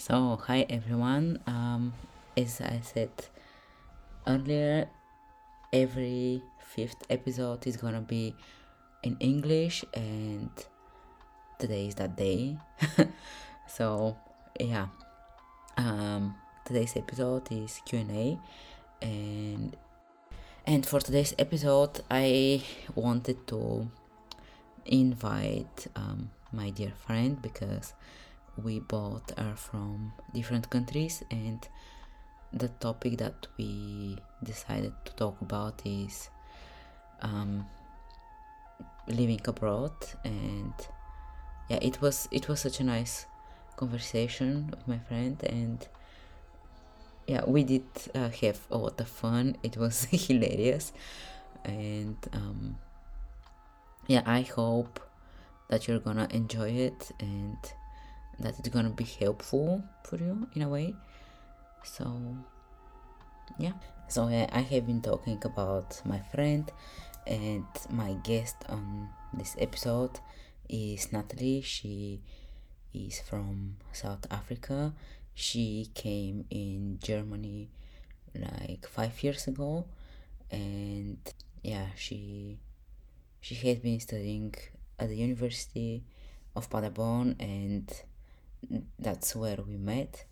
So, hi everyone. Um, as I said earlier, every fifth episode is gonna be in English, and today is that day. so, yeah. Um, today's episode is Q and A, and and for today's episode, I wanted to invite um, my dear friend because we both are from different countries and the topic that we decided to talk about is um, living abroad. And yeah it was it was such a nice conversation with my friend and yeah we did uh, have a lot of fun. It was hilarious. And um, yeah i hope that you're gonna enjoy it and that it's gonna be helpful for you in a way. So yeah. So i have been talking about my friend and my guest on this episode is natalie. She is from south africa. She came in germany like five years ago. And yeah she she has been studying at the university of paderborn and that's where we met.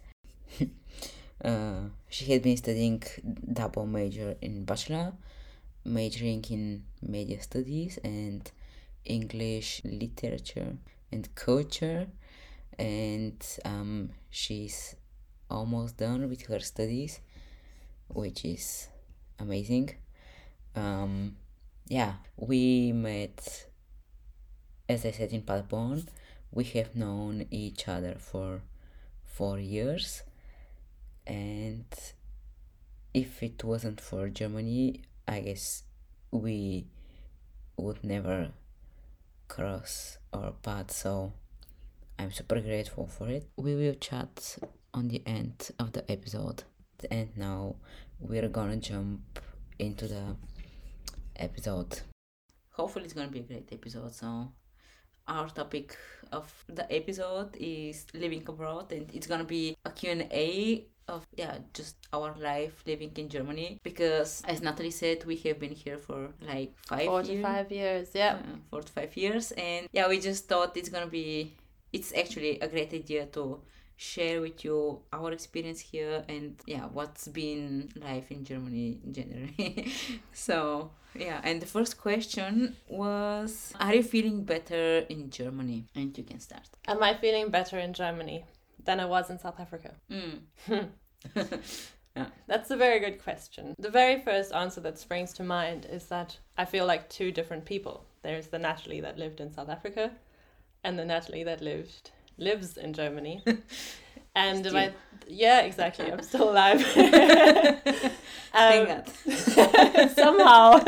uh, she had been studying double major in bachelor, majoring in media studies and English literature and culture, and um, she's almost done with her studies, which is amazing. Um, yeah, we met, as I said, in Paderborn we have known each other for four years and if it wasn't for germany i guess we would never cross our path so i'm super grateful for it. We will chat on the end of the episode. And now we're gonna jump into the episode. Hopefully it's gonna be a great episode so our topic of the episode is living abroad and it's gonna be a q&a of yeah just our life living in germany because as natalie said we have been here for like five four to five years yeah. uh, four to five years and yeah we just thought it's gonna be it's actually a great idea to share with you our experience here and yeah what's been life in germany generally so yeah and the first question was are you feeling better in germany and you can start am i feeling better in germany than i was in south africa mm. yeah. That's a very good question. The very first answer that springs to mind is that I feel like two different people. There's the Natalie that lived in South Africa and the Natalie that lived lives in Germany. and if I yeah, exactly. I'm still alive. um, somehow.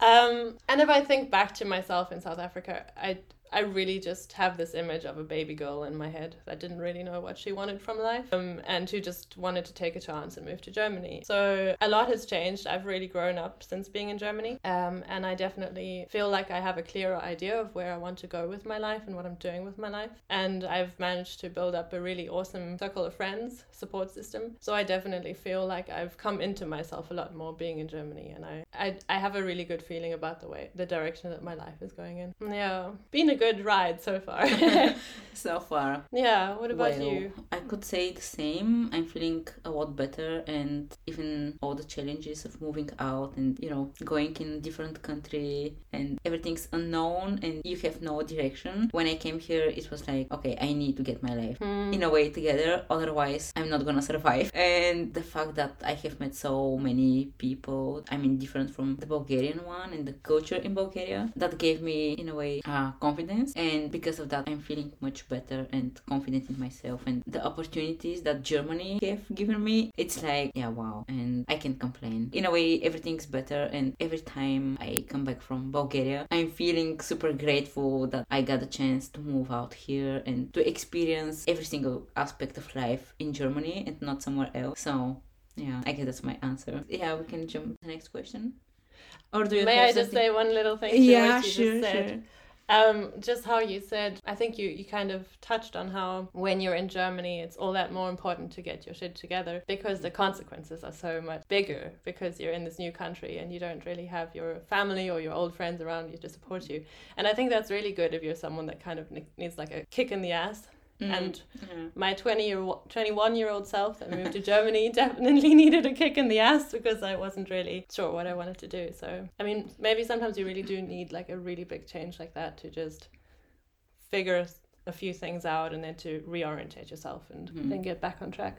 um, and if I think back to myself in South Africa, I I really just have this image of a baby girl in my head that didn't really know what she wanted from life um, and who just wanted to take a chance and move to Germany. So a lot has changed. I've really grown up since being in Germany. Um, and I definitely feel like I have a clearer idea of where I want to go with my life and what I'm doing with my life. And I've managed to build up a really awesome circle of friends, support system. So I definitely feel like I've come into myself a lot more being in Germany. And I, I, I have a really good feeling about the way, the direction that my life is going in. Yeah. Being a good ride so far. so far. Yeah, what about well, you? I could say the same. I'm feeling a lot better and even all the challenges of moving out and you know going in different country and everything's unknown and you have no direction. When I came here it was like okay, I need to get my life mm. in a way together otherwise I'm not gonna survive. And the fact that I have met so many people, I mean different from the Bulgarian one and the culture in Bulgaria that gave me in a way uh, confidence and because of that i'm feeling much better and confident in myself and the opportunities that germany have given me. It's like yeah wow and i can't complain. In a way everything's better and every time i come back from bulgaria i'm feeling super grateful that i got a chance to move out here and to experience every single aspect of life in germany and not somewhere else. So yeah i guess that's my answer. Yeah we can jump to the next question. Or do you may i just say one little thing yeah sure, sure Um, just how you said, I think you, you kind of touched on how when you're in Germany, it's all that more important to get your shit together because the consequences are so much bigger because you're in this new country and you don't really have your family or your old friends around you to support you. And I think that's really good if you're someone that kind of needs like a kick in the ass Mm. And yeah. my 20 year 21 year old self that moved to Germany definitely needed a kick in the ass because I wasn't really sure what I wanted to do. So, I mean, maybe sometimes you really do need like a really big change like that to just figure a few things out and then to reorientate yourself and mm. then get back on track.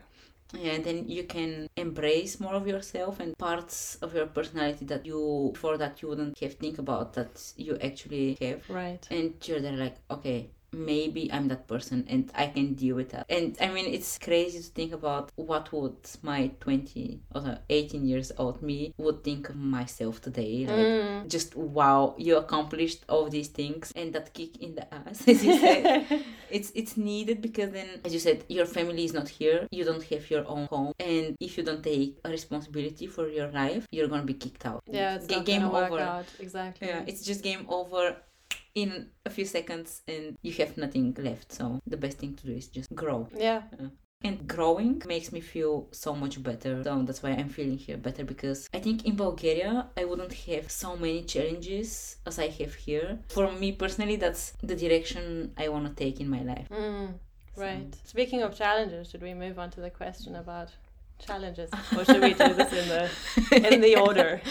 Yeah, and then you can embrace more of yourself and parts of your personality that you before that you wouldn't have think about that you actually have. Right. And you're there like, okay, maybe I'm that person and I can deal with that. And I mean, it's crazy to think about what would my 20 or 18 years old me would think of myself today. Like, mm. just wow, you accomplished all these things and that kick in the ass, as you said. it's it's needed because then, as you said, your family is not here. You don't have your own home, and if you don't take a responsibility for your life, you're gonna be kicked out. Yeah, it's G- game over. Exactly. Yeah, it's just game over in a few seconds and you have nothing left. So the best thing to do is just grow. Yeah. Uh, and growing makes me feel so much better. So that's why I'm feeling here better because I think in Bulgaria I wouldn't have so many challenges as I have here. For me personally, that's the direction I want to take in my life. Mm, right. So. Speaking of challenges, should we move on to the question about challenges or should we do this in the in the order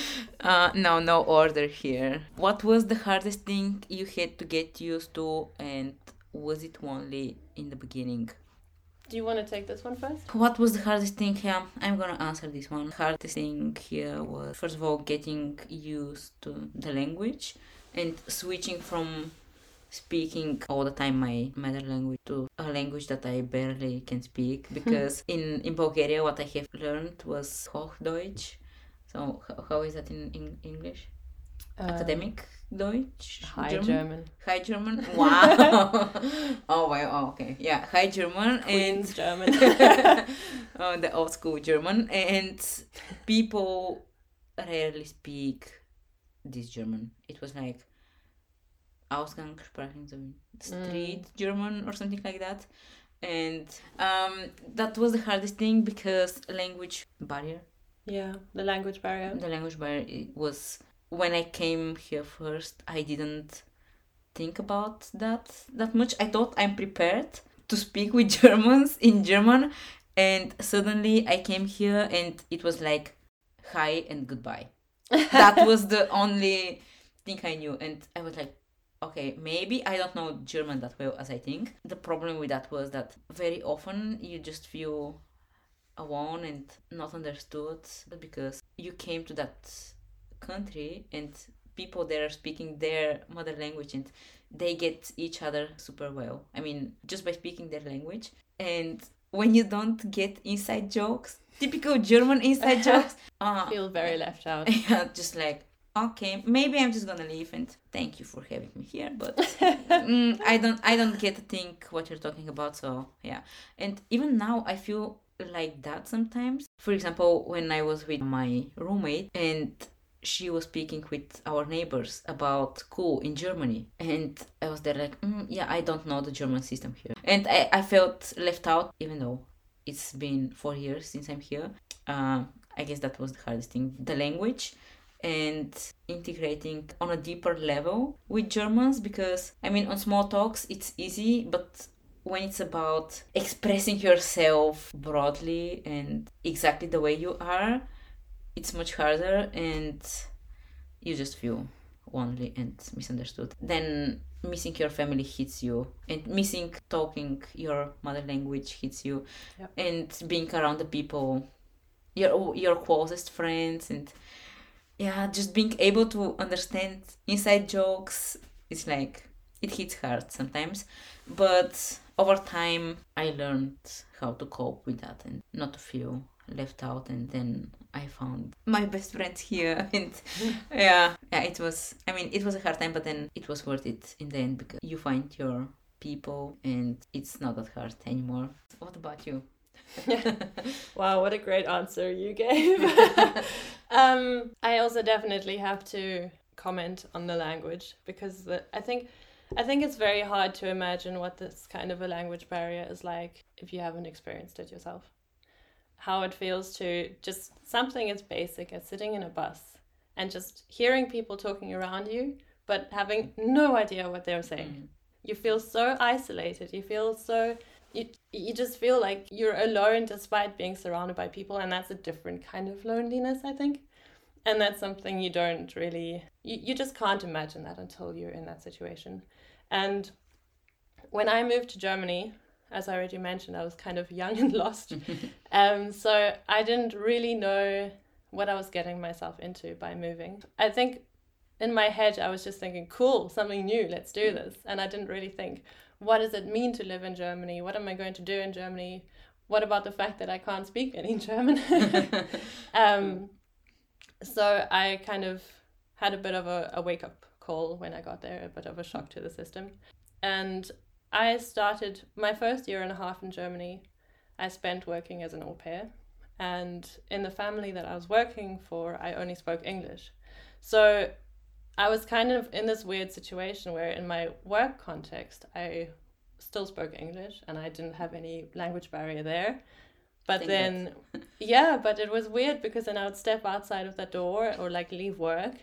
uh, no no order here what was the hardest thing you had to get used to and was it only in the beginning do you want to take this one first? What was the hardest thing? here? I'm gonna answer this one. Hardest thing here was first of all getting used to the language and switching from speaking all the time my mother language to a language that I barely can speak because in, in Bulgaria what I have learned was Hochdeutsch. So how is that in, in English? Uh, Academic Deutsch? High German? German. High German? Wow. oh, wow. Oh, okay. Yeah, High German. Queen's and German. oh, the old school German. And people rarely speak this German. It was like Ausgangssprachen, so street mm. German or something like that. And um, that was the hardest thing because language barrier. Yeah, the language barrier. The language barrier was when I came here first. I didn't think about that that much. I thought I'm prepared to speak with Germans in German, and suddenly I came here and it was like hi and goodbye. that was the only thing I knew, and I was like, okay, maybe I don't know German that well as I think. The problem with that was that very often you just feel alone and not understood because you came to that country and people there are speaking their mother language and they get each other super well. I mean, just by speaking their language. And when you don't get inside jokes, typical German inside jokes, uh, feel very left out. Yeah, just like okay maybe i'm just gonna leave and thank you for having me here but mm, i don't i don't get to think what you're talking about so yeah and even now i feel like that sometimes for example when i was with my roommate and she was speaking with our neighbors about school in Germany. And I was there like, mm, yeah, I don't know the German system here. And I, I felt left out, even though it's been four years since I'm here. Uh, I guess that was the hardest thing the language and integrating on a deeper level with Germans because I mean on small talks it's easy but when it's about expressing yourself broadly and exactly the way you are it's much harder and you just feel lonely and misunderstood then missing your family hits you and missing talking your mother language hits you yep. and being around the people your your closest friends and yeah, just being able to understand inside jokes is like it hits hard sometimes. But over time, I learned how to cope with that and not to feel left out. And then I found my best friends here, and yeah, yeah, it was. I mean, it was a hard time, but then it was worth it in the end because you find your people, and it's not that hard anymore. What about you? wow, what a great answer you gave. um, I also definitely have to comment on the language because the, I think I think it's very hard to imagine what this kind of a language barrier is like if you haven't experienced it yourself. How it feels to just something as basic as sitting in a bus and just hearing people talking around you, but having no idea what they're saying. Mm. You feel so isolated. You feel so you you just feel like you're alone despite being surrounded by people and that's a different kind of loneliness, I think. And that's something you don't really you, you just can't imagine that until you're in that situation. And when I moved to Germany, as I already mentioned, I was kind of young and lost. um, so I didn't really know what I was getting myself into by moving. I think in my head, I was just thinking, cool, something new, let's do this. And I didn't really think, what does it mean to live in Germany? What am I going to do in Germany? What about the fact that I can't speak any German? um, so I kind of had a bit of a, a wake up call when I got there, a bit of a shock to the system. And I started my first year and a half in Germany. I spent working as an au pair. And in the family that I was working for, I only spoke English. So I was kind of in this weird situation where, in my work context, I still spoke English and I didn't have any language barrier there. But then, yeah, but it was weird because then I would step outside of that door or like leave work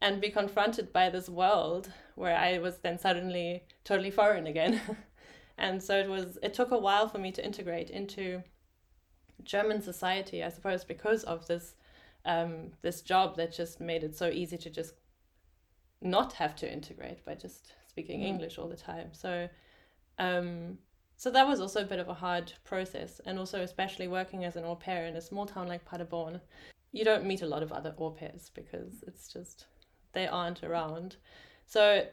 and be confronted by this world where I was then suddenly totally foreign again. and so it was, it took a while for me to integrate into German society, I suppose, because of this um, this job that just made it so easy to just not have to integrate by just speaking mm. English all the time. So, um, so that was also a bit of a hard process, and also especially working as an au pair in a small town like Paderborn, you don't meet a lot of other au pairs because it's just they aren't around. So,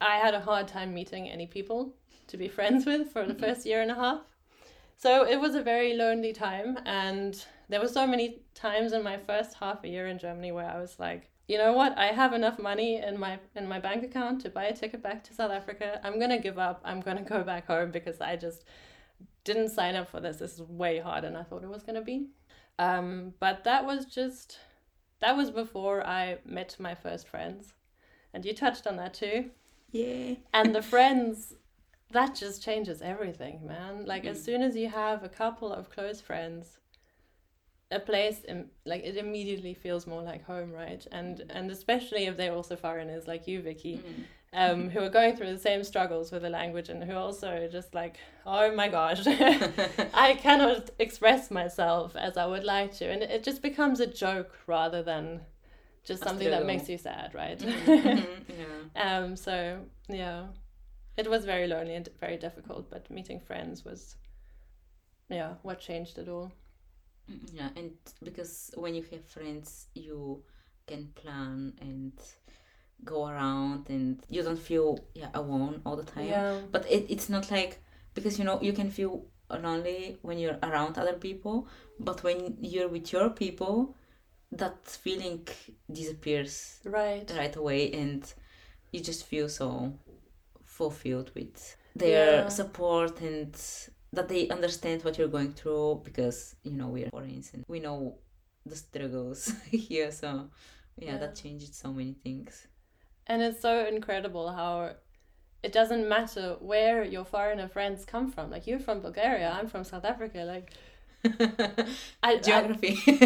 I had a hard time meeting any people to be friends with for the first year and a half. So it was a very lonely time, and there were so many times in my first half a year in Germany where I was like, you know what? I have enough money in my in my bank account to buy a ticket back to south africa. I'm gonna give up. I'm gonna go back home because i just didn't sign up for this. This is way harder than i thought it was gonna be. Um, but that was just that was before i met my first friends. And you touched on that too. Yeah. And the friends that just changes everything man. Like mm. as soon as you have a couple of close friends a place in, like it immediately feels more like home right? And and especially if they're also foreigners like you vicky mm. um, who are going through the same struggles with the language and who also just like oh my gosh i cannot express myself as i would like to. And it just becomes a joke rather than just something that makes you sad right? Mm-hmm. yeah. um so yeah. It was very lonely and very difficult but meeting friends was yeah what changed it all yeah and because when you have friends you can plan and go around and you don't feel yeah alone all the time yeah. but it, it's not like because you know you can feel lonely when you're around other people but when you're with your people that feeling disappears right right away and you just feel so fulfilled with their yeah. support and that they understand what you're going through because you know we're foreigners and we know the struggles here. So yeah, yeah, that changed so many things. And it's so incredible how it doesn't matter where your foreigner friends come from. Like you're from bulgaria i'm from south africa. Like I, geography. I,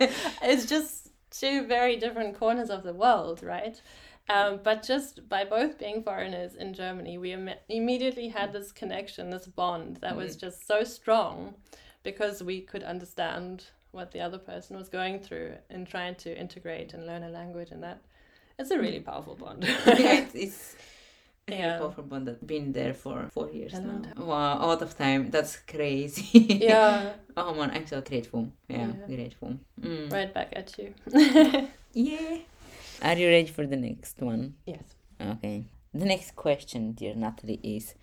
it's, it's just two very different corners of the world right um, but just by both being foreigners in Germany, we Im- immediately had this connection, this bond that mm-hmm. was just so strong because we could understand what the other person was going through and trying to integrate and learn a language and that. It's a really powerful bond. Yeah, it's, a yeah. powerful bond that been there for four years now. wow a lot of time. That's crazy. Yeah. Oh man i'm so grateful yeah, yeah. grateful mm. right back at you. Yeah are you ready for the next one? Yes. Okay. The next question, dear Natalie, is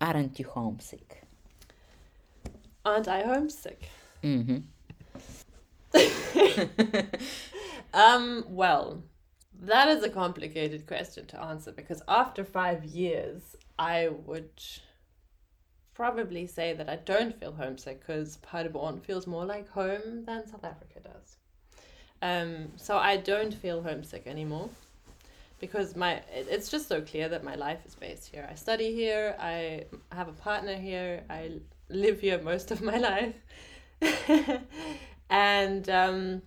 Aren't you homesick? Aren't I homesick? Mm-hmm. um, well, that is a complicated question to answer because after five years, I would probably say that I don't feel homesick because Paderborn feels more like home than South Africa does. Um, so I don't feel homesick anymore. because my it- it's just so clear that my life is based here. I study here. I have a partner here. I live here most of my life, and um,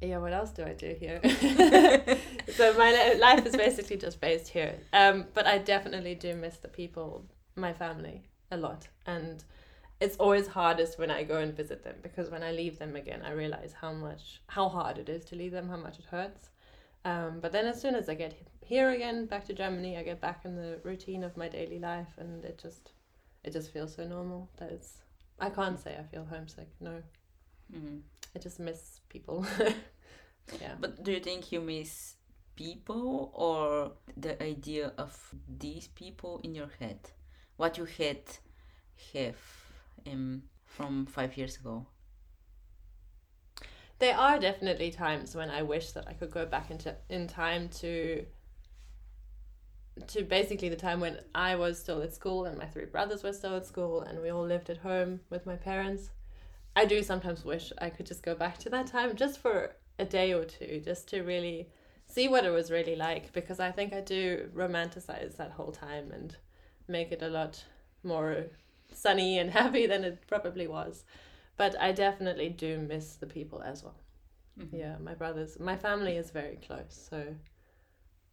yeah, what else do I do here? so my life is basically just based here. Um, but I definitely do miss the people, my family, a lot, and it's always hardest when I go and visit them because when I leave them again, I realize how much how hard it is to leave them, how much it hurts. Um, but then as soon as I get here again, back to Germany, I get back in the routine of my daily life, and it just it just feels so normal that it's. I can't say I feel homesick. No, Mhm. I just miss people. yeah. But do you think you miss people or the idea of these people in your head? What you had have um, from five years ago? There are definitely times when I wish that I could go back into in time to to basically the time when I was still at school and my three brothers were still at school and we all lived at home with my parents. I do sometimes wish I could just go back to that time just for a day or two just to really see what it was really like because I think I do romanticize that whole time and make it a lot more sunny and happy than it probably was. But I definitely do miss the people as well. Mhm. Yeah, my brothers, my family is very close. So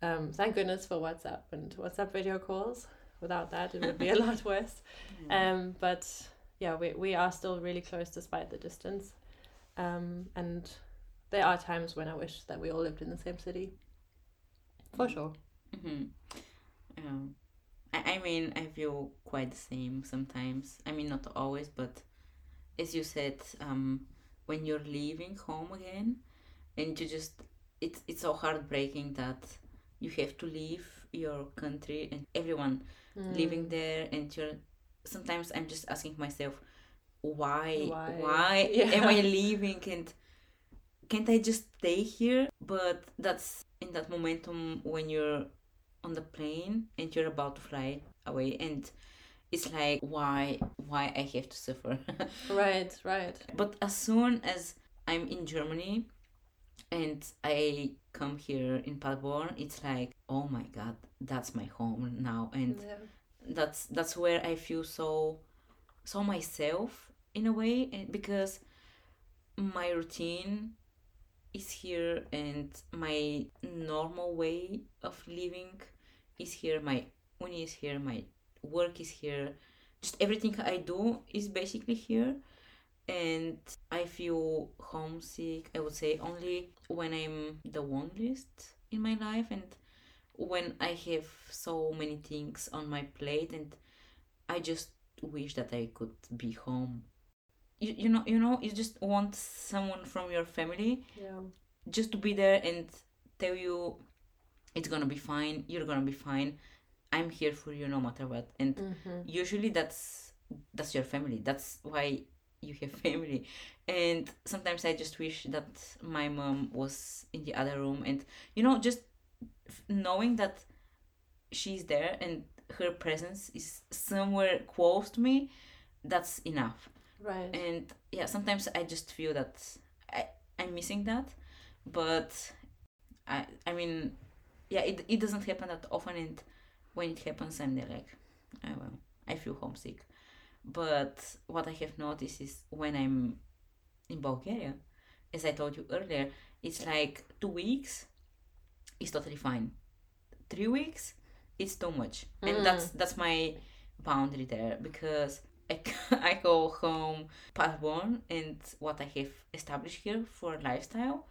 um, thank goodness for WhatsApp and WhatsApp video calls. Without that, it would be a lot worse. Um, but yeah, we, we are still really close despite the distance. Um, and there are times when I wish that we all lived in the same city. For sure. hmm Um, I, I mean, I feel quite the same sometimes. I mean, not always, but as you said, um, when you're leaving home again, and you just it's it's so heartbreaking that you have to leave your country and everyone Mm. living there, and you're. Sometimes I'm just asking myself, why, Why? why, Yeah. am I leaving and can't I just stay here? But that's in that momentum when you're on the plane and you're about to fly away and it's like why why I have to suffer. Right, right. but as soon as I'm in Germany and I come here in Paderborn, it's like oh my god, that's my home now and Yeah. that's that's where I feel so so myself in a way and because my routine is here and my normal way of living is here my uni is here my work is here just everything I do is basically here and I feel homesick I would say only when I'm the loneliest in my life and when I have so many things on my plate and I just wish that I could be home. You, you know you know you just want someone from your family Yeah. just to be there and tell you it's gonna be fine, you're gonna be fine. I'm here for you no matter what. And Mm-hmm. usually that's that's your family. That's why you have family. And sometimes I just wish that my mom was in the other room and you know just f- knowing that she's there and her presence is somewhere close to me that's enough Right. and yeah sometimes i just feel that i i'm missing that but i i mean yeah it, it doesn't happen that often and when it happens i'm there like oh well i feel homesick. But what i have noticed is when i'm in bulgaria as i told you earlier it's like two weeks is totally fine. Three weeks it's too much. And mm-hmm. that's that's my boundary there because I, I go home Paderborn and what I have established here for lifestyle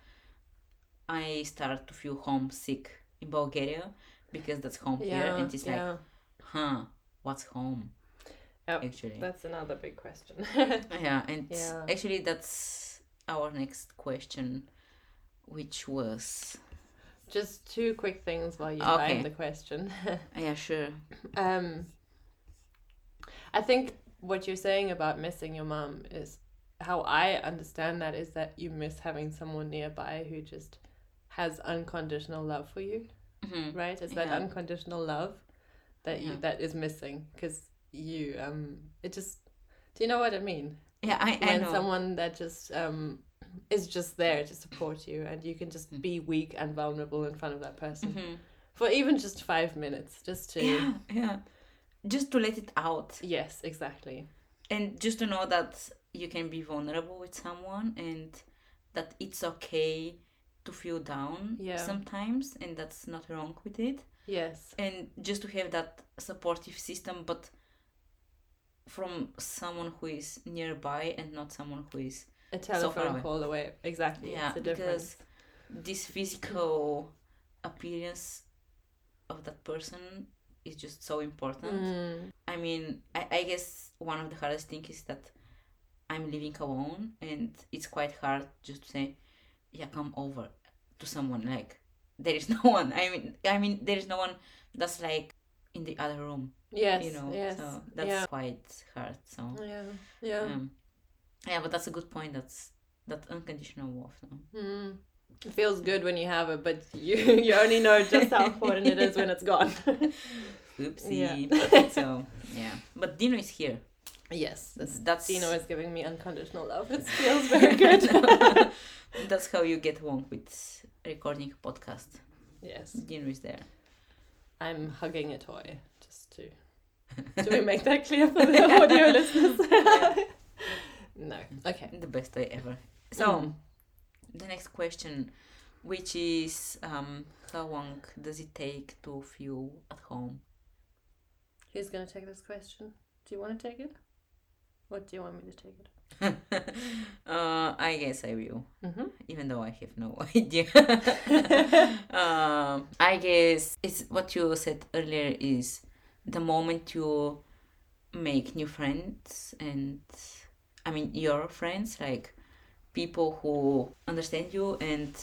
I start to feel homesick in Bulgaria because that's home here Yeah. and it's like huh what's home Yep, actually That's another big question. yeah and Yeah. actually that's our next question which was Just two quick things while you Okay. find the question. yeah sure um, I think what you're saying about missing your mom is how I understand that is that you miss having someone nearby who just has unconditional love for you, Mhm. right? It's that unconditional love that you that is missing because you um it just do you know what I mean? yeah I, I when know someone that just um is just there to support you and you can just Mm. be weak and vulnerable in front of that person Mhm. for even just five minutes, just to Yeah, yeah. Just to let it out yes, exactly. and just to know that you can be vulnerable with someone and that it's okay to feel down Yeah. sometimes and that's not wrong with it Yes, and just to have that supportive system but from someone who is nearby and not someone who is a telephone away. call away. Exactly. yeah because this physical appearance of that person is just so important Mm, I mean, I, I guess one of the hardest things is that I'm living alone and it's quite hard just to say, yeah, come over to someone. Like, there is no one. I mean, I mean, there is no one that's like in the other room, yes. you know? Yes. So that's yeah. quite hard. So, Yeah. Yeah. um, yeah, but that's a good point. That's that unconditional love. So. Mm. It feels good when you have it, but you you only know just how important it is when it's gone. Oopsie. Yeah. so, yeah. But Dino is here. Yes, That's, that's Dino is giving me unconditional love. It feels very good. That's how you get along with recording a podcast. yes, Dino is there. I'm hugging a toy just to. Do we make that clear for the audio listeners? no. Okay. The best way ever. So, Mm. the next question, which is um, how long does it take to feel at home? Who's gonna take this question? Do you want to take it? What do you want me to take it? uh, I guess I will, Mm-hmm. even though I have no idea. um, I guess it's what you said earlier is the moment you make new friends and I mean your friends, like people who understand you and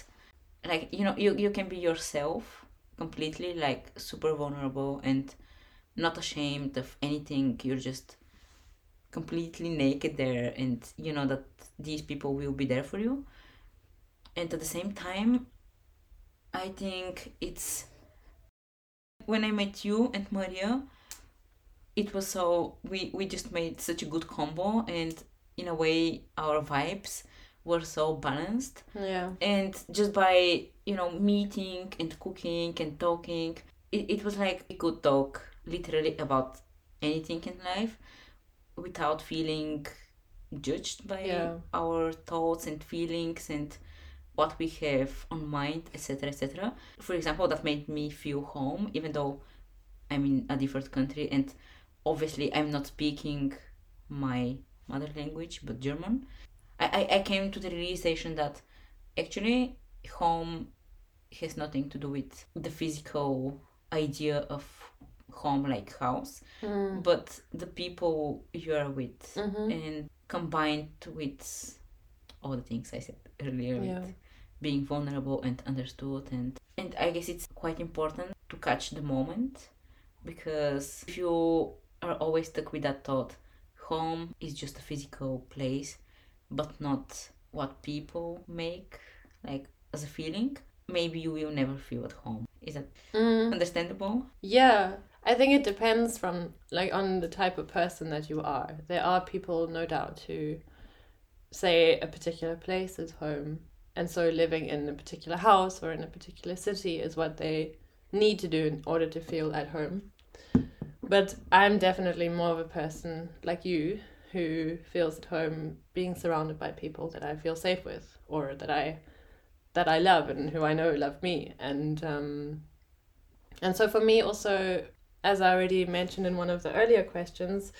like you know you, you can be yourself completely like super vulnerable and not ashamed of anything you're just completely naked there and you know that these people will be there for you. And at the same time i think it's when i met you and maria it was so we we just made such a good combo and in a way our vibes were so balanced. Yeah. and just by you know meeting and cooking and talking it, it was like we could talk literally about anything in life without feeling judged by Yeah. our thoughts and feelings and what we have on mind etc etc for example that made me feel home even though i'm in a different country and obviously i'm not speaking my mother language but german I, I, I came to the realization that actually home has nothing to do with the physical idea of home like house Mm. but the people you are with Mm-hmm. and combined with all the things i said earlier Yeah. with being vulnerable and understood and and i guess it's quite important to catch the moment because if you are always stuck with that thought home is just a physical place but not what people make like as a feeling maybe you will never feel at home is that Mm. understandable Yeah, I think it depends from like on the type of person that you are. There are people, no doubt, who say a particular place is home, and so living in a particular house or in a particular city is what they need to do in order to feel at home. But I'm definitely more of a person like you who feels at home being surrounded by people that I feel safe with or that I that I love and who I know love me and um and so for me also as I already mentioned in one of the earlier questions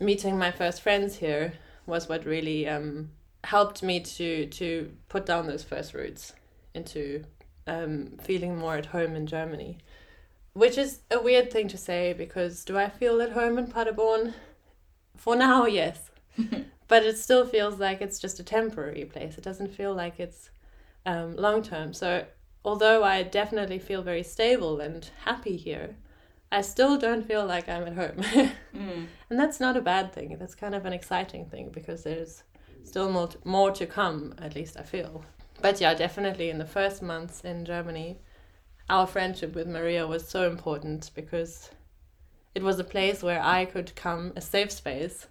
meeting my first friends here was what really um helped me to to put down those first roots into um feeling more at home in Germany. Which is a weird thing to say because do I feel at home in Paderborn? For now yes. But it still feels like it's just a temporary place. It doesn't feel like it's um, long term. So although I definitely feel very stable and happy here, I still don't feel like I'm at home. mm. and that's not a bad thing. That's kind of an exciting thing because there's still more to, more to come, at least I feel. But yeah, definitely in the first months in Germany, our friendship with Maria was so important because it was a place where I could come, a safe space.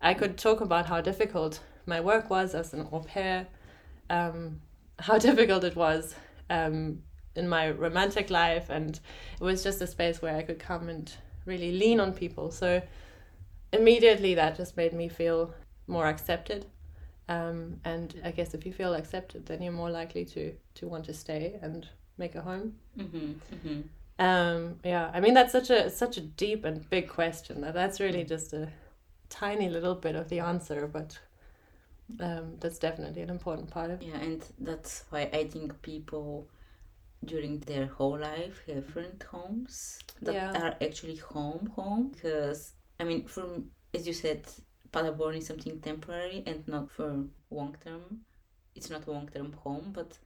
I could talk about how difficult my work was as an au pair, um, how difficult it was um, in my romantic life and it was just a space where I could come and really lean on people. So immediately that just made me feel more accepted. Um, and I guess if you feel accepted, then you're more likely to to want to stay and make a home. Mm-hmm. Mm-hmm. Um, yeah, I mean that's such a such a deep and big question that that's really just a tiny little bit of the answer, but um, that's definitely an important part of it. Yeah, and that's why I think people during their whole life have different homes that Yeah. are actually home home because I mean from as you said Paderborn is something temporary and not for long term it's not long term home but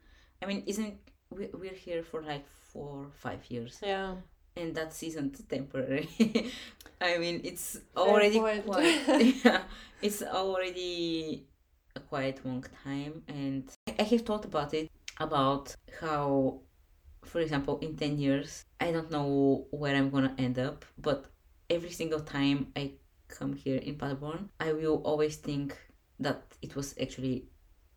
I mean isn't we, we're here for like four five years. Yeah, and that isn't temporary. I mean it's already quite yeah it's already a quite long time and I have thought about it about how for example in 10 years I don't know where I'm gonna end up but every single time I come here in Paderborn I will always think that it was actually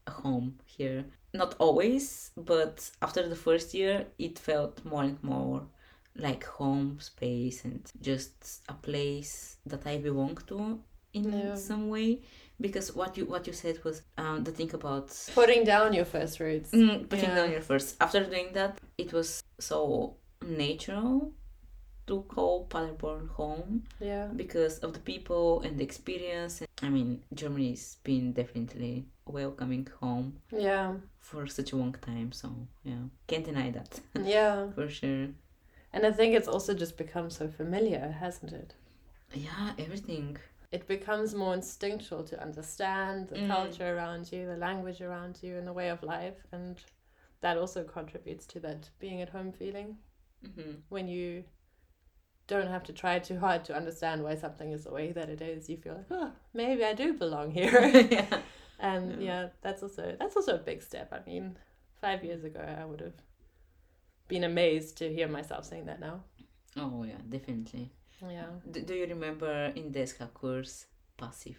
a home here not always but after the first year it felt more and more like home space and just a place that I belong to in Yeah. some way because what you what you said was um, the thing about putting down your first roots. mm, putting Yeah. down your first after doing that it was so natural to call Paderborn home Yeah, because of the people and the experience I mean Germany's been definitely welcoming home yeah, for such a long time so yeah can't deny that yeah. for sure And I think it's also just become so familiar, hasn't it? yeah everything It becomes more instinctual to understand the Mm. culture around you, the language around you, and the way of life, and that also contributes to that being at home feeling. hmm when you don't have to try too hard to understand why something is the way that it is you feel like oh maybe i do belong here yeah. and Yeah. yeah that's also that's also a big step i mean five years ago i would have been amazed to hear myself saying that now Oh yeah, definitely. Yeah D- do you remember in Deska course passive?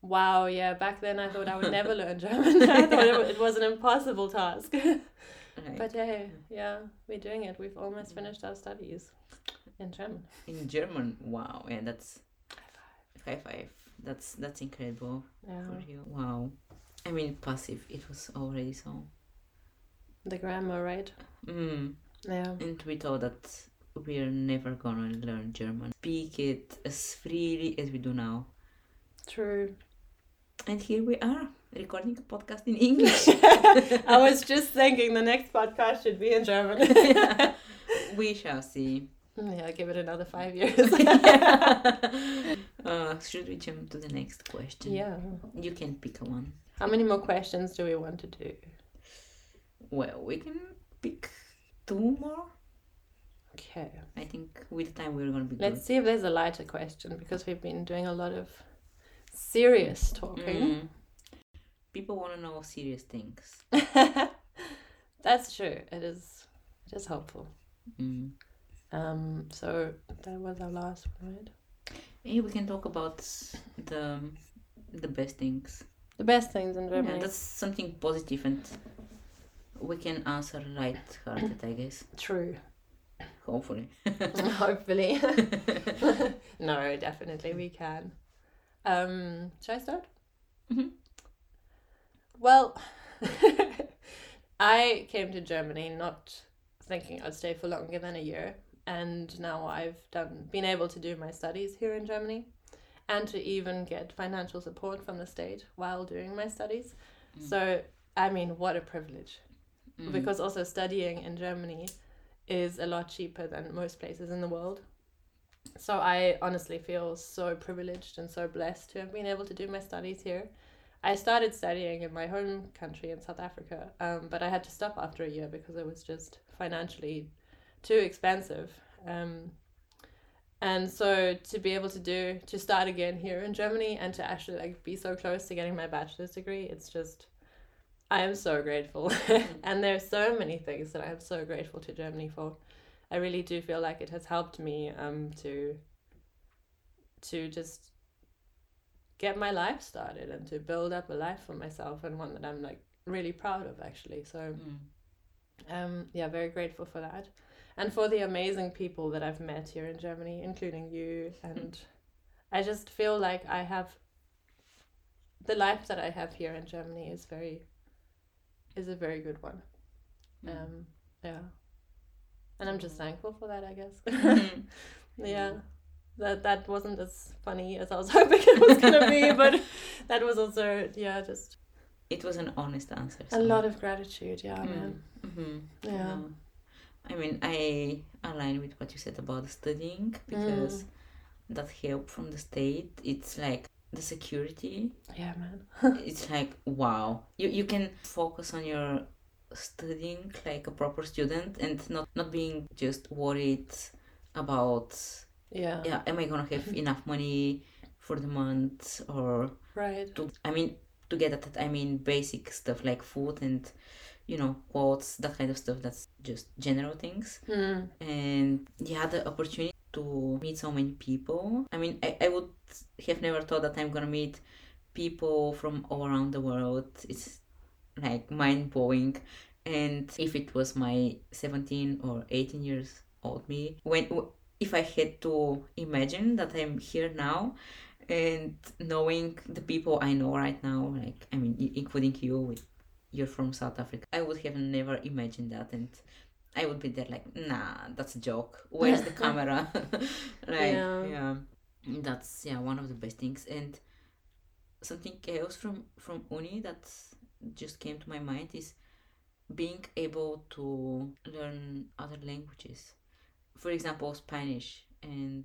wow yeah back then i thought i would never learn german i thought it, it was an impossible task Right. but hey yeah we're doing it we've almost finished our studies in german in German, wow, yeah, that's high five High five. That's that's incredible yeah for you. Wow. I mean passive, it was already so. the grammar right Mm. yeah And we thought that we're never gonna learn German. Speak it as freely as we do now. true And here we are, recording a podcast in English. I was just thinking the next podcast should be in German. we shall see. yeah, give it another five years. uh, should we jump to the next question? yeah. You can pick a one. How many more questions do we want to do? Well, we can pick two more. Okay. I think with time we're gonna be Let's see if there's a lighter question because we've been doing a lot of serious talking. Mm. People want to know serious things. That's true. It is. It is helpful. Mm. Um. So that was our last one, right? Hey, we can talk about the the best things. The best things in Germany. Yeah, that's something positive and we can answer light-hearted, I guess. True. Hopefully. Hopefully. no, definitely we can. Um, should I start? Mhm. Well, I came to Germany not thinking I'd stay for longer than a year, and now I've done been able to do my studies here in Germany, and to even get financial support from the state while doing my studies. Mm. So I mean, what a privilege! Mm. because also studying in Germany is a lot cheaper than most places in the world. So I honestly feel so privileged and so blessed to have been able to do my studies here. I started studying in my home country in South Africa, um, but I had to stop after a year because it was just financially too expensive. Um, and so to be able to do to start again here in Germany and to actually like be so close to getting my bachelor's degree, it's just I am so grateful. and there are so many things that I'm so grateful to Germany for. I really do feel like it has helped me um to to just get my life started and to build up a life for myself and one that I'm like really proud of actually. So Mm. Um, yeah, very grateful for that. And for the amazing people that I've met here in Germany, including you. And I just feel like I have the life that I have here in Germany is very is a very good one. Mm. Um, yeah. And I'm just thankful for that, I guess. Mhm. yeah. That that wasn't as funny as I was hoping it was gonna be, but that was also yeah, just it was an honest answer. a lot of gratitude, yeah, Mm. man. hmm Yeah. I mean, I align with what you said about studying because Mm. that help from the state. It's like the security. Yeah, man. it's like wow. You you can focus on your studying like a proper student and not not being just worried about Yeah. yeah am I gonna have enough money for the month or Right. to I mean to get at that I mean basic stuff like food and you know quotes that kind of stuff that's just general things Mm. and yeah the opportunity to meet so many people. I mean I, I would have never thought that I'm gonna meet people from all around the world. It's like mind blowing and if it was my 17 or 18 years old me when if I had to imagine that I'm here now and knowing the people I know right now, like I mean, including you, you're from South Africa. I would have never imagined that, and I would be there like, nah, that's a joke. Where's the camera? like, Yeah. yeah. that's yeah one of the best things. And something else from from uni that just came to my mind is being able to learn other languages. For example, Spanish and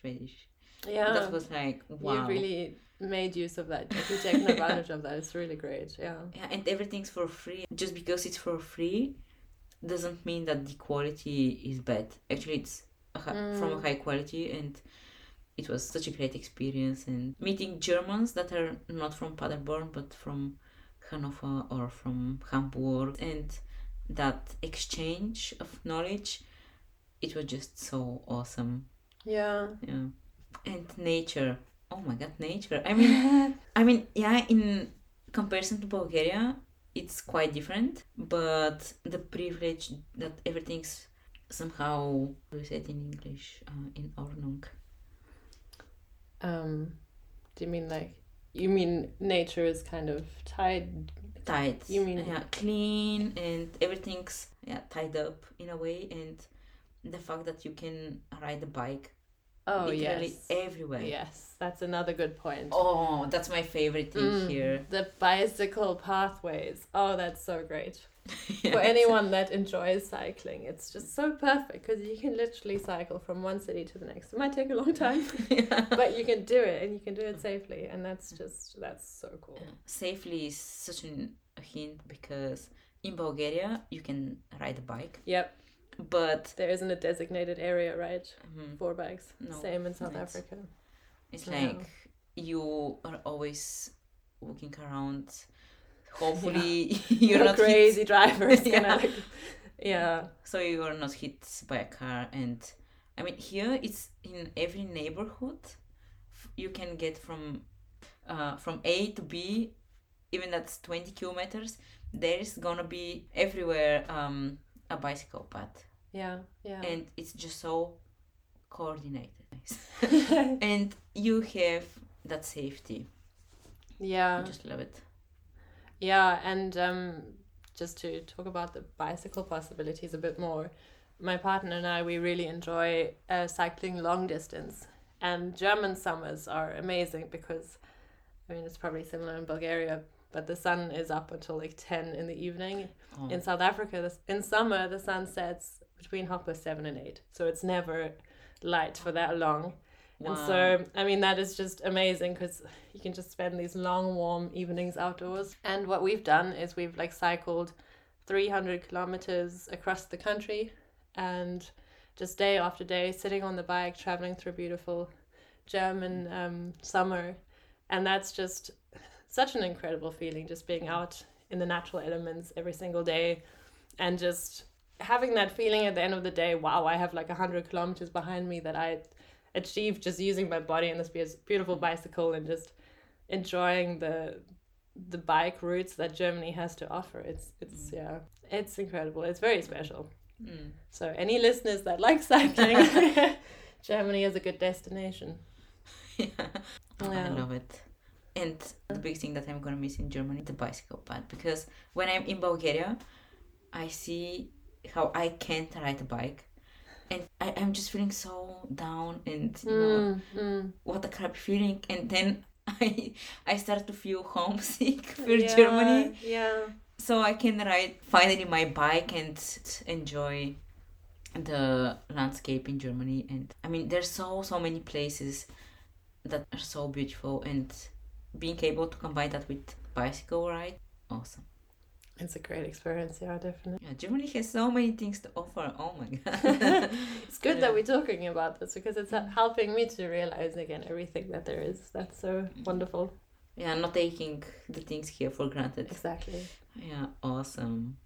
Swedish Yeah. that was like wow You really made use of that. You've taken advantage of that. It's really great. Yeah. yeah and everything's for free just because it's for free doesn't mean that the quality is bad. Actually it's a hi- from a Mm. high quality and it was such a great experience. And meeting germans that are not from paderborn but from hanover or from hamburg and that exchange of knowledge it was just so awesome. Yeah. yeah. And nature. Oh my god nature. I mean i mean yeah in comparison to bulgaria it's quite different but the privilege that everything's somehow we say it in english uh, in ordnung Um, do you mean like you mean nature is kind of tied? Tied. You mean- yeah clean and everything's yeah tied up in a way and the fact that you can ride a bike Oh literally yes. everywhere Yes, that's another good point. oh that's my favorite thing Mm, here The bicycle pathways. Oh, that's so great. Yeah, For anyone that enjoys cycling, it's just so perfect because you can literally cycle from one city to the next. It might take a long time, yeah. but you can do it and you can do it safely, and that's just that's so cool. Yeah. Safely is such an, a hint because in Bulgaria you can ride a bike, Yep, but there isn't a designated area, right, um, for bikes. No, Same in South right. Africa. it's Yeah. like you are always walking around. Hopefully you're You're not crazy hit, drivers. Yeah. Like, yeah. so you are not hit by a car. And I mean here it's in every neighborhood. You can get from uh, from A to B, even that's twenty kilometers. There is gonna be everywhere um, a bicycle path. Yeah, yeah. and it's just so coordinated and you have that safety yeah. i just love it Yeah, and um, just to talk about the bicycle possibilities a bit more, my partner and I, we really enjoy uh, cycling long distance. And German summers are amazing because, I mean, it's probably similar in Bulgaria, but the sun is up until like 10 in the evening. Oh, In South Africa, this, in summer, the sun sets between half past 7 and 8. So it's never light for that long. And so, I mean, that is just amazing because you can just spend these long, warm evenings outdoors. And what we've done is we've like cycled 300 kilometers across the country and just day after day sitting on the bike, traveling through beautiful German um, summer. And that's just such an incredible feeling, just being out in the natural elements every single day and just having that feeling at the end of the day wow, I have like 100 kilometers behind me that I achieved just using my body and this beautiful bicycle and just enjoying the the bike routes that Germany has to offer. It's it's yeah, it's incredible. It's very special. Mm. So any listeners that like cycling, Germany is a good destination. yeah. Oh, I love it. And the big thing that I'm gonna miss in Germany, is the bicycle part, because when I'm in Bulgaria, I see how I can't ride a bike, and I, I'm just feeling so down and you know Mm, mm. what a crap feeling, and then I I start to feel homesick for Yeah, Germany, Yeah. so I can ride finally my bike and enjoy the landscape in Germany. And I mean, there's so so many places that are so beautiful, and being able to combine that with bicycle ride, awesome. It's a great experience, yeah, definitely. Yeah, Germany has so many things to offer. Oh my god. It's good that we're talking about this because it's uh, helping me to realize again everything that there is. That's so wonderful. yeah, not taking the things here for granted. Exactly. Yeah, awesome.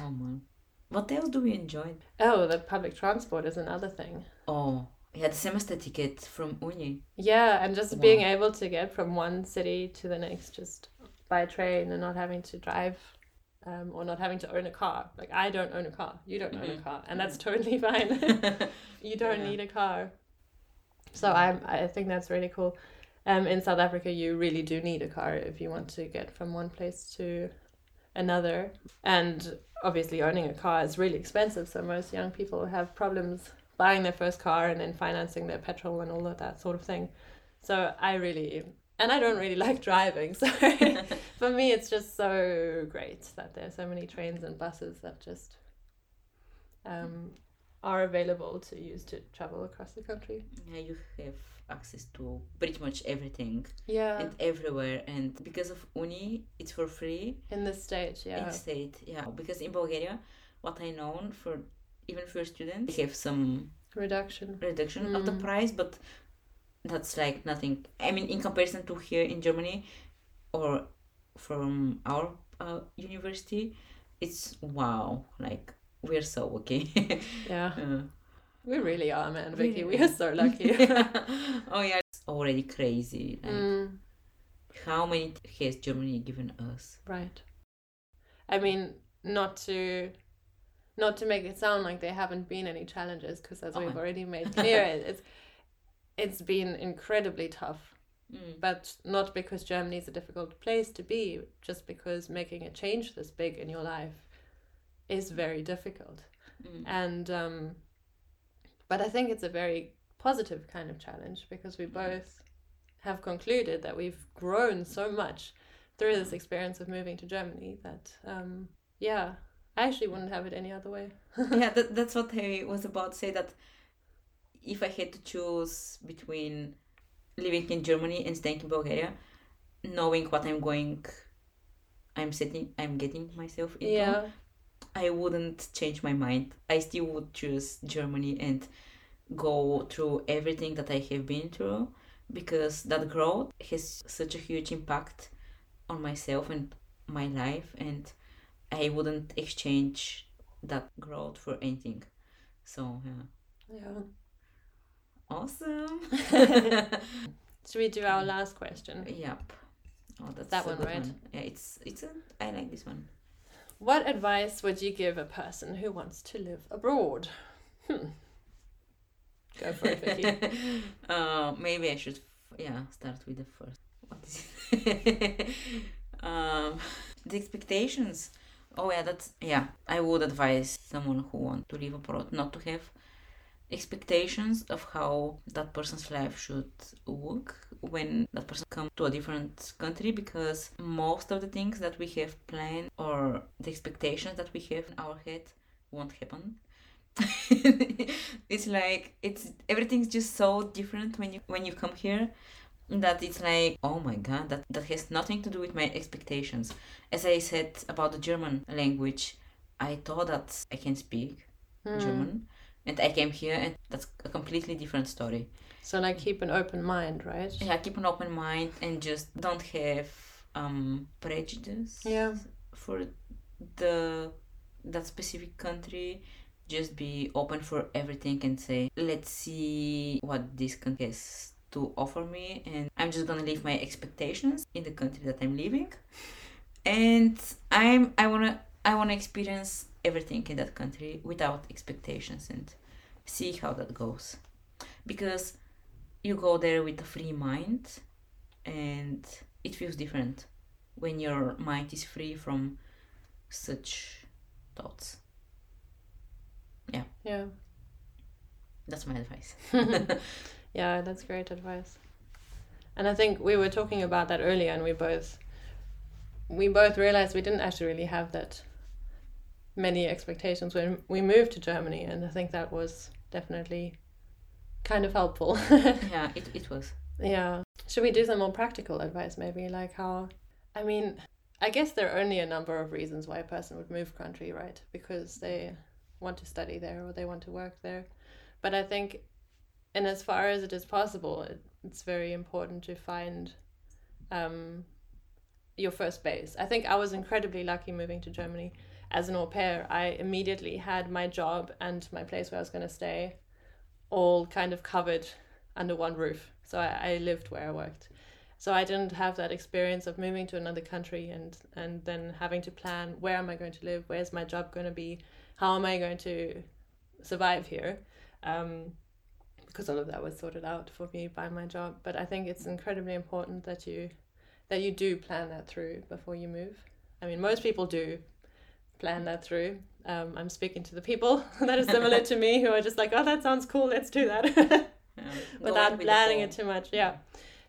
Oh man. What else do we enjoy? Oh, the public transport is another thing. Oh, yeah, the semester ticket from Uni. Yeah, and just Wow. being able to get from one city to the next just by train and not having to drive um, or not having to own a car. Like, I don't own a car. You don't own a Mhm. car. And that's totally fine. you don't Yeah. need a car. So I'm, I think that's really cool. Um, in South Africa, you really do need a car if you want to get from one place to another. And obviously, owning a car is really expensive. So most young people have problems buying their first car and then financing their petrol and all of that sort of thing. So I really, and I don't really like driving. So for me, it's just so great that there are so many trains and buses that just um, are available to use to travel across the country. yeah, you have access to pretty much everything Yeah, and everywhere. And because of Uni, it's for free. in the stage, yeah. in state yeah because in bulgaria what i know for even for students they have some Reduction. reduction of the Mm. price but that's like nothing i mean in comparison to here in germany or from our uh, university it's wow like we're so lucky Yeah, Uh, we really are, man, Vicky. Really? We are so lucky. oh yeah it's already crazy like Mm, how many has germany given us right. I mean, not to. Not to make it sound like there haven't been any challenges, because as Oh, we've already made clear, it- it's it's been incredibly tough. Mm. but not because Germany is a difficult place to be, just because making a change this big in your life is very difficult. Mm. And um, but I think it's a very positive kind of challenge because we both have concluded that we've grown so much through this experience of moving to Germany that um, yeah, I actually wouldn't have it any other way. yeah, that, that's what I was about to say. That if I had to choose between living in Germany and staying in Bulgaria, knowing what I'm going, I'm setting, I'm getting myself into, Yeah, I wouldn't change my mind. I still would choose Germany and go through everything that I have been through because that growth has such a huge impact on myself and my life and I wouldn't exchange that growth for anything. So yeah. yeah. Awesome. Should we do our last question? yep. Oh, that's That one, right? Yeah, it's it's a I like this one. What advice would you give a person who wants to live abroad? Hmm. Go for it, Vicky. uh, maybe I should, f- yeah, start with the first. What is it? um, the expectations. Oh yeah, that's yeah. I would advise someone who want to live abroad not to have expectations of how that person's life should look when that person comes to a different country because most of the things that we have planned or the expectations that we have in our head won't happen it's like it's everything's just so different when you when you come here that it's like oh my god that that has nothing to do with my expectations as i said about the german language i thought that i can speak Hmm. german and i came here and that's a completely different story So like keep an open mind, right? yeah keep an open mind and just don't have um prejudice Yeah. for the that specific country just be open for everything and say let's see what this country has to offer me and i'm just gonna leave my expectations in the country that i'm living and i'm i want to i want to experience everything in that country without expectations and see how that goes because you go there with a free mind and it feels different when your mind is free from such thoughts Yeah. Yeah. That's my advice yeah, that's great advice. And I think we were talking about that earlier, and we both we both realized we didn't actually really have that many expectations when we moved to Germany, and I think that was definitely kind of helpful. yeah it, it was yeah. Should we do some more practical advice, maybe? Like how? I mean, I guess there are only a number of reasons why a person would move country, right? Because they want to study there or they want to work there. But I think, and as far as it is possible, it, it's very important to find um, your first base. I think I was incredibly lucky moving to Germany as an au pair. I immediately had my job and my place where I was going to stay all kind of covered under one roof. So I, I lived where I worked. So I didn't have that experience of moving to another country and and then having to plan where am I going to live, where's my job going to be, how am I going to survive here, um, because all of that was sorted out for me by my job. But I think it's incredibly important that you that you do plan that through before you move. I mean, most people do plan that through. Um, I'm speaking to the people that are similar to me who are just like, oh, that sounds cool, let's do that. yeah, without going with the planning it too much yeah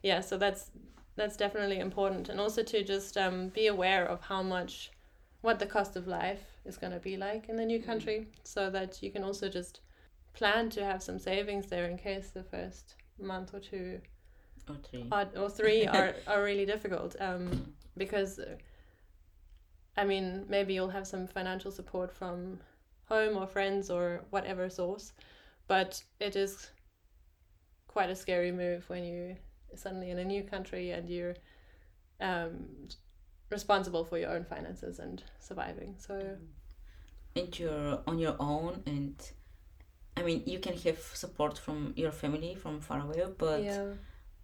yeah so that's that's definitely important and also to just um, be aware of how much what the cost of life is going to be like in the new Mm. country so that you can also just plan to have some savings there in case the first month or two or three. or, or three are, are really difficult um, because uh, i mean maybe you'll have some financial support from home or friends or whatever source but it is quite a scary move when you suddenly in a new country and you're um, responsible for your own finances and surviving. So and you're on your own and i mean you can have support from your family from far away but yeah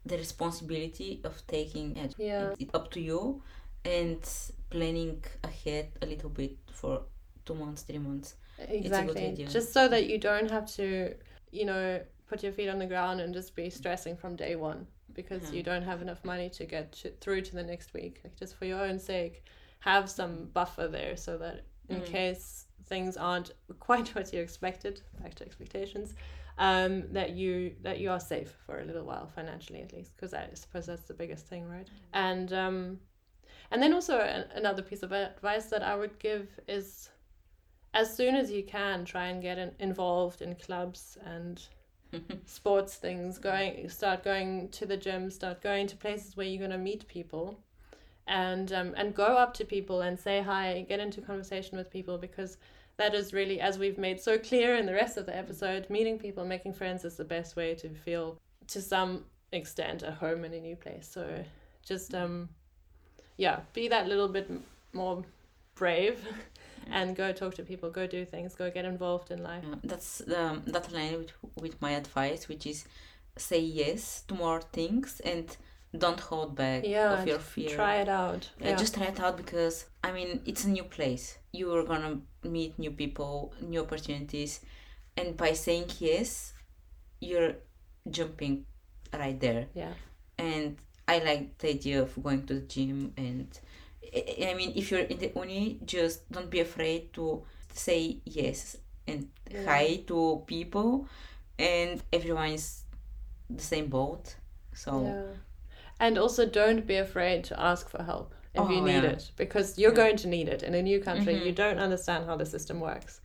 the responsibility of taking it Yeah. it's up to you and planning ahead a little bit for two months three months exactly idea. just so that you don't have to you know put your feet on the ground and just be stressing from day one because Yeah. you don't have enough money to get to, through to the next week like just for your own sake have some buffer there so that in Mm. case things aren't quite what you expected back to expectations um, that you that you are safe for a little while financially at least because I suppose that's the biggest thing right? And um, and then also a, another piece of advice that I would give is as soon as you can try and get in, involved in clubs and sports things going start going to the gym start going to places where you're going to meet people and um, and go up to people and say hi get into conversation with people because that is really as we've made so clear in the rest of the episode meeting people making friends is the best way to feel to some extent at home in a new place. So just um yeah be that little bit more brave and go talk to people go do things go get involved in life. That's um, that line with, with my advice which is say yes to more things and don't hold back yeah of your fear try it out Uh, just try it out because I mean it's a new place. You are gonna meet new people, new opportunities, and by saying yes, you're jumping right there. yeah And I like the idea of going to the gym. And I I mean, if you're in the uni, just don't be afraid to say yes and Yeah. hi to people, and everyone is the same boat. So Yeah. And also don't be afraid to ask for help if you Oh, need yeah. it because you're Yeah. going to need it in a new country. Mhm. You don't understand how the system works.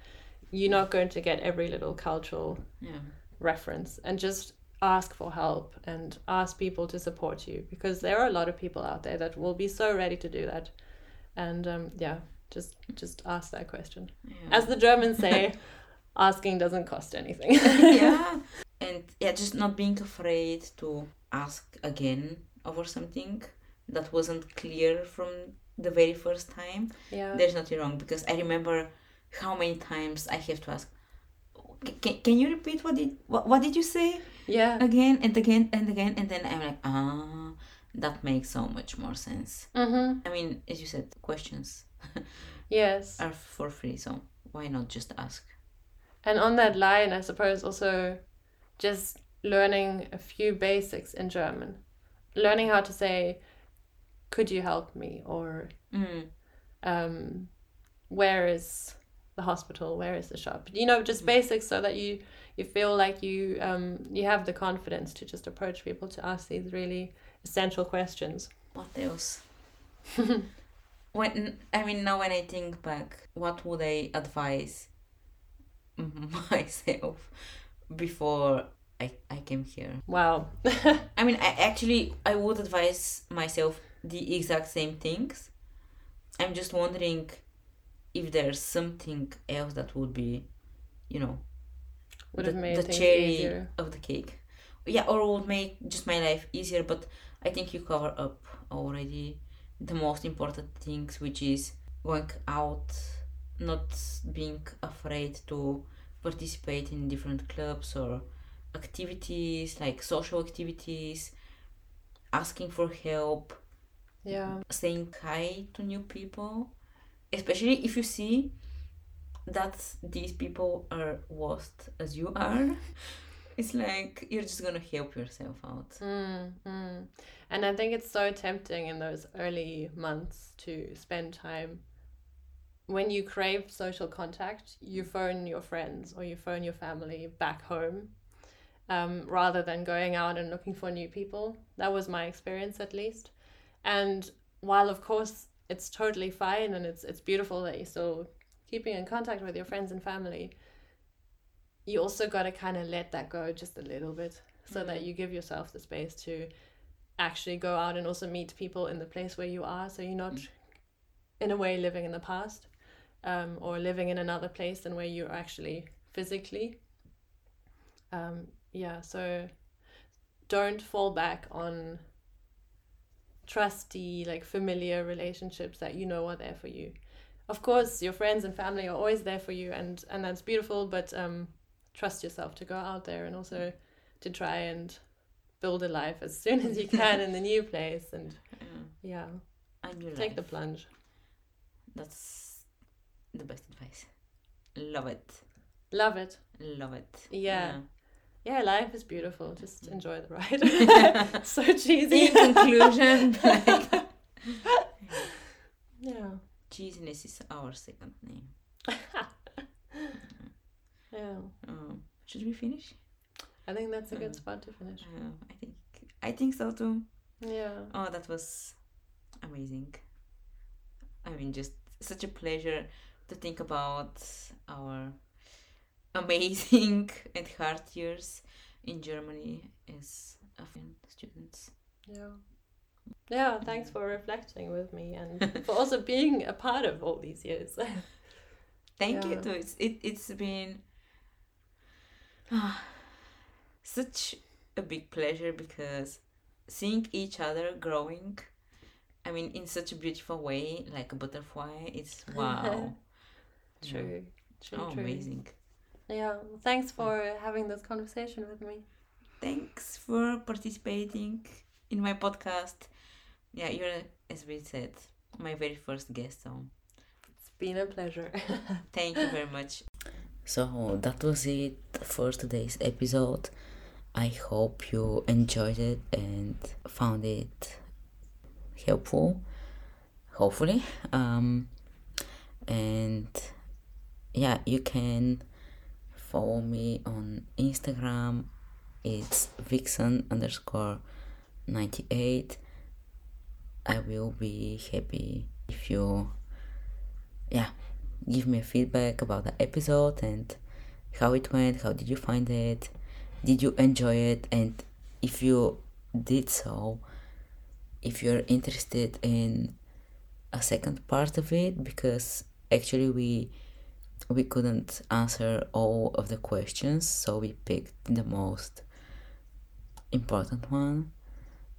You're not going to get every little cultural yeah. reference and just ask for help and ask people to support you because there are a lot of people out there that will be so ready to do that. And um, yeah, just just ask that question. As the Germans say, asking doesn't cost anything. yeah and yeah just not being afraid to ask again over something that wasn't clear from the very first time yeah. there's nothing wrong because i remember how many times i have to ask can, can you repeat what did what, what did you say Yeah. again and again and again, and then I'm like, ah, that makes so much more sense. Mm-hmm. I mean, as you said, questions Yes. are for free, so why not just ask? And on that line, I suppose also just learning a few basics in German. Learning how to say, could you help me? Or Mm. um, where is the hospital? Where is the shop? You know, just basics so that you, you feel like you, um, you have the confidence to just approach people to ask these really essential questions. What else? when I mean now when I think back, what would I advise myself before I, I came here? Wow. I mean I actually I would advise myself the exact same things. I'm just wondering if there's something else that would be, you know, Would the, the cherry easier. of the cake. Yeah, or would make just my life easier, but I think you cover up already the most important things, which is going out, not being afraid to participate in different clubs or activities, like social activities, asking for help, Yeah. saying hi to new people, especially if you see that these people are worst as you are. It's like you're just gonna help yourself out. Mm, mm. And I think it's so tempting in those early months to spend time. When you crave social contact, you phone your friends or you phone your family back home um, rather than going out and looking for new people. That was my experience at least. And while, of course, it's totally fine and it's, it's beautiful that you're still keeping in contact with your friends and family, you also got to kind of let that go just a little bit so that you give yourself the space to actually go out and also meet people in the place where you are so you're not in a way living in the past um, or living in another place than where you're actually physically um, yeah so don't fall back on trusty like familiar relationships that you know are there for you of course your friends and family are always there for you and and that's beautiful but um trust yourself to go out there and also to try and build a life as soon as you can in the new place and Yeah. yeah take the plunge That's the best advice. Love it. love it Love it. Yeah. yeah life is beautiful just enjoy the ride so cheesy In conclusion, like, yeah cheesiness is our second name. yeah Um, should we finish? i think that's a good Mm. spot to finish Uh, I think I think so too. yeah Oh, that was amazing. I mean, just such a pleasure to think about our amazing and hard years in Germany as Afghan students. Yeah. Yeah, thanks for reflecting with me and for also being a part of all these years. Thank you Yeah. too. It's it, it's been ah, such a big pleasure because seeing each other growing, I mean, in such a beautiful way, like a butterfly. It's wow. Yeah. true. True, Oh, true. amazing. Yeah, thanks for having this conversation with me. Thanks for participating in my podcast. Yeah, you're, as we said, my very first guest, so It's been a pleasure. thank you very much. So that was it for today's episode. I hope you enjoyed it and found it helpful. Hopefully. Um, and yeah, you can follow me on Instagram. It's Viksan underscore 98. I will be happy if you, yeah, give me feedback about the episode and how it went, how did you find it, did you enjoy it, and if you did so, if you're interested in a second part of it, because actually we we couldn't answer all of the questions, so we picked the most important one.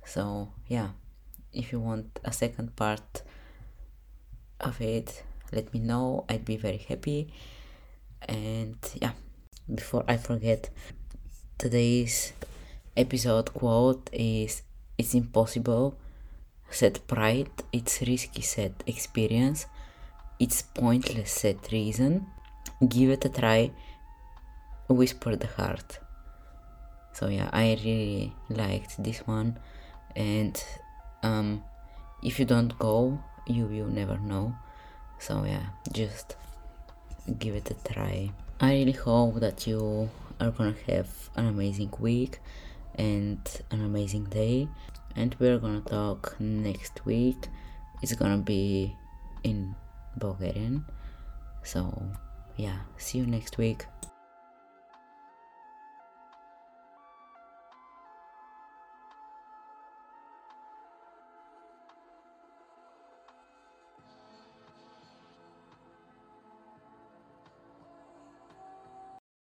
So yeah, if you want a second part of it, let me know. I'd be very happy. And yeah, before I forget, today's episode quote is It's impossible, said pride, it's risky, said experience, it's pointless, said reason, give it a try, whisper the heart. So yeah, I really liked this one, and um, if you don't go, you will never know. So yeah, just give it a try. I really hope that you are gonna have an amazing week and an amazing day. And we're gonna talk next week. It's gonna be in Bulgarian. So, yeah, see you next week.